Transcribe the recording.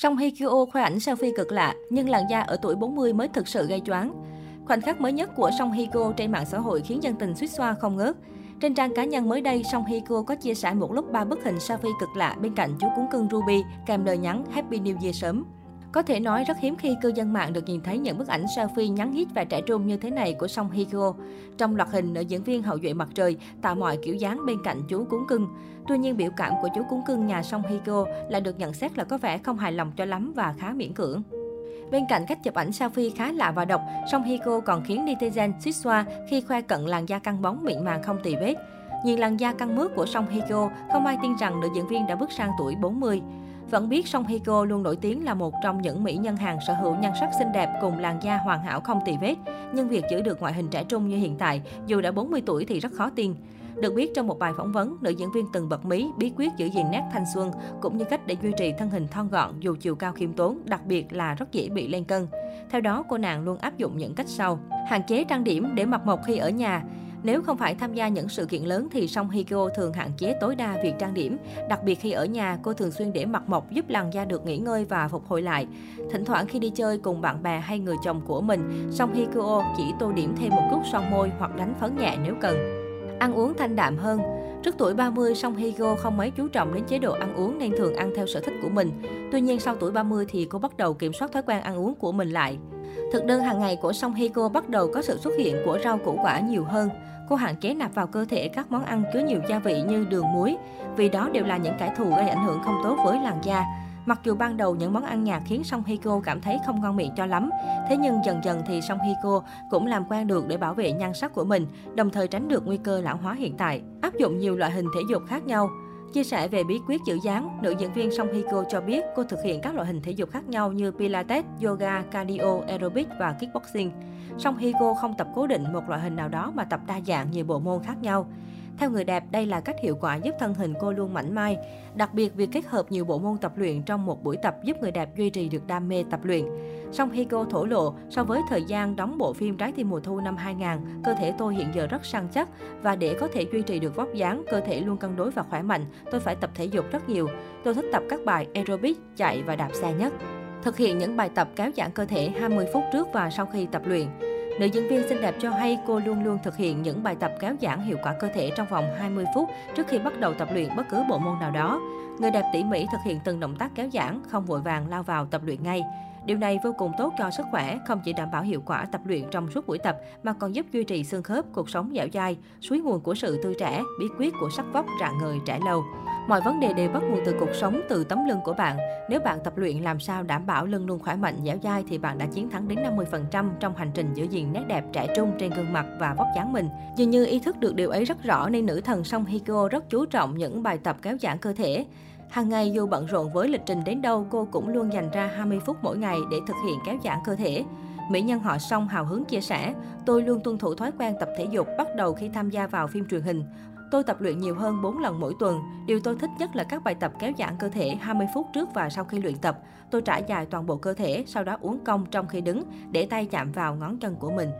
Song Hye Kyo khoe ảnh selfie cực lạ, nhưng làn da ở tuổi 40 mới thực sự gây choáng. Khoảnh khắc mới nhất của Song Hye Kyo trên mạng xã hội khiến dân tình suýt xoa không ngớt. Trên trang cá nhân mới đây, Song Hye Kyo có chia sẻ một lúc ba bức hình selfie cực lạ bên cạnh chú cún cưng Ruby kèm lời nhắn Happy New Year sớm. Có thể nói rất hiếm khi cư dân mạng được nhìn thấy những bức ảnh selfie nhắn hít và trẻ trung như thế này của Song Hye Kyo. Trong loạt hình, nữ diễn viên hậu duệ mặt trời tạo mọi kiểu dáng bên cạnh chú cún cưng. Tuy nhiên, biểu cảm của chú cún cưng nhà Song Hye Kyo lại được nhận xét là có vẻ không hài lòng cho lắm và khá miễn cưỡng. Bên cạnh cách chụp ảnh selfie khá lạ và độc, Song Hye Kyo còn khiến netizen xích xoa khi khoe cận làn da căng bóng mịn màng không tì vết. Nhìn làn da căng mướt của Song Hye Kyo, không ai tin rằng nữ diễn viên đã bước sang tuổi 40. Vẫn biết Song Hye Kyo luôn nổi tiếng là một trong những mỹ nhân hàng sở hữu nhan sắc xinh đẹp cùng làn da hoàn hảo không tì vết. Nhưng việc giữ được ngoại hình trẻ trung như hiện tại, dù đã 40 tuổi thì rất khó tin. Được biết trong một bài phỏng vấn, nữ diễn viên từng bật mí bí quyết giữ gìn nét thanh xuân cũng như cách để duy trì thân hình thon gọn dù chiều cao khiêm tốn, đặc biệt là rất dễ bị lên cân. Theo đó, cô nàng luôn áp dụng những cách sau: hạn chế trang điểm để mặt mộc khi ở nhà, nếu không phải tham gia những sự kiện lớn thì Song Hye Kyo thường hạn chế tối đa việc trang điểm. Đặc biệt khi ở nhà, cô thường xuyên để mặt mộc giúp làn da được nghỉ ngơi và phục hồi lại. Thỉnh thoảng khi đi chơi cùng bạn bè hay người chồng của mình, Song Hye Kyo chỉ tô điểm thêm một chút son môi hoặc đánh phấn nhẹ nếu cần. Ăn uống thanh đạm hơn Trước tuổi 30, Song Hye không mấy chú trọng đến chế độ ăn uống nên thường ăn theo sở thích của mình. Tuy nhiên sau tuổi 30 thì cô bắt đầu kiểm soát thói quen ăn uống của mình lại. Thực đơn hàng ngày của Song Hye Kyo bắt đầu có sự xuất hiện của rau củ quả nhiều hơn. Cô hạn chế nạp vào cơ thể các món ăn chứa nhiều gia vị như đường muối, vì đó đều là những kẻ thù gây ảnh hưởng không tốt với làn da. Mặc dù ban đầu những món ăn nhạt khiến Song Hye Kyo cảm thấy không ngon miệng cho lắm, thế nhưng dần dần thì Song Hye Kyo cũng làm quen được để bảo vệ nhan sắc của mình, đồng thời tránh được nguy cơ lão hóa hiện tại. Áp dụng nhiều loại hình thể dục khác nhau, Chia sẻ về bí quyết giữ dáng, nữ diễn viên Song Hye Kyo cho biết cô thực hiện các loại hình thể dục khác nhau như Pilates, yoga, cardio, aerobic và kickboxing. Song Hye Kyo không tập cố định một loại hình nào đó mà tập đa dạng nhiều bộ môn khác nhau. Theo người đẹp, đây là cách hiệu quả giúp thân hình cô luôn mảnh mai. Đặc biệt, việc kết hợp nhiều bộ môn tập luyện trong một buổi tập giúp người đẹp duy trì được đam mê tập luyện. Song Hiko thổ lộ, so với thời gian đóng bộ phim Trái tim mùa thu năm 2000, cơ thể tôi hiện giờ rất săn chắc và để có thể duy trì được vóc dáng, cơ thể luôn cân đối và khỏe mạnh, tôi phải tập thể dục rất nhiều. Tôi thích tập các bài aerobic, chạy và đạp xe nhất. Thực hiện những bài tập kéo giãn cơ thể 20 phút trước và sau khi tập luyện. Nữ diễn viên xinh đẹp cho hay cô luôn luôn thực hiện những bài tập kéo giãn hiệu quả cơ thể trong vòng 20 phút trước khi bắt đầu tập luyện bất cứ bộ môn nào đó. Người đẹp tỉ mỉ thực hiện từng động tác kéo giãn, không vội vàng lao vào tập luyện ngay. Điều này vô cùng tốt cho sức khỏe, không chỉ đảm bảo hiệu quả tập luyện trong suốt buổi tập mà còn giúp duy trì xương khớp, cuộc sống dẻo dai, suối nguồn của sự tươi trẻ, bí quyết của sắc vóc rạng ngời trẻ lâu. Mọi vấn đề đều bắt nguồn từ cuộc sống, từ tấm lưng của bạn. Nếu bạn tập luyện làm sao đảm bảo lưng luôn khỏe mạnh, dẻo dai thì bạn đã chiến thắng đến 50% trong hành trình giữ gìn nét đẹp trẻ trung trên gương mặt và vóc dáng mình. Dường như ý thức được điều ấy rất rõ nên nữ thần Song Hye Kyo rất chú trọng những bài tập kéo giãn cơ thể. Hàng ngày dù bận rộn với lịch trình đến đâu, cô cũng luôn dành ra 20 phút mỗi ngày để thực hiện kéo giãn cơ thể. Mỹ nhân họ Song hào hứng chia sẻ, tôi luôn tuân thủ thói quen tập thể dục bắt đầu khi tham gia vào phim truyền hình. Tôi tập luyện nhiều hơn 4 lần mỗi tuần. Điều tôi thích nhất là các bài tập kéo giãn cơ thể 20 phút trước và sau khi luyện tập. Tôi trải dài toàn bộ cơ thể, sau đó uống cong trong khi đứng, để tay chạm vào ngón chân của mình.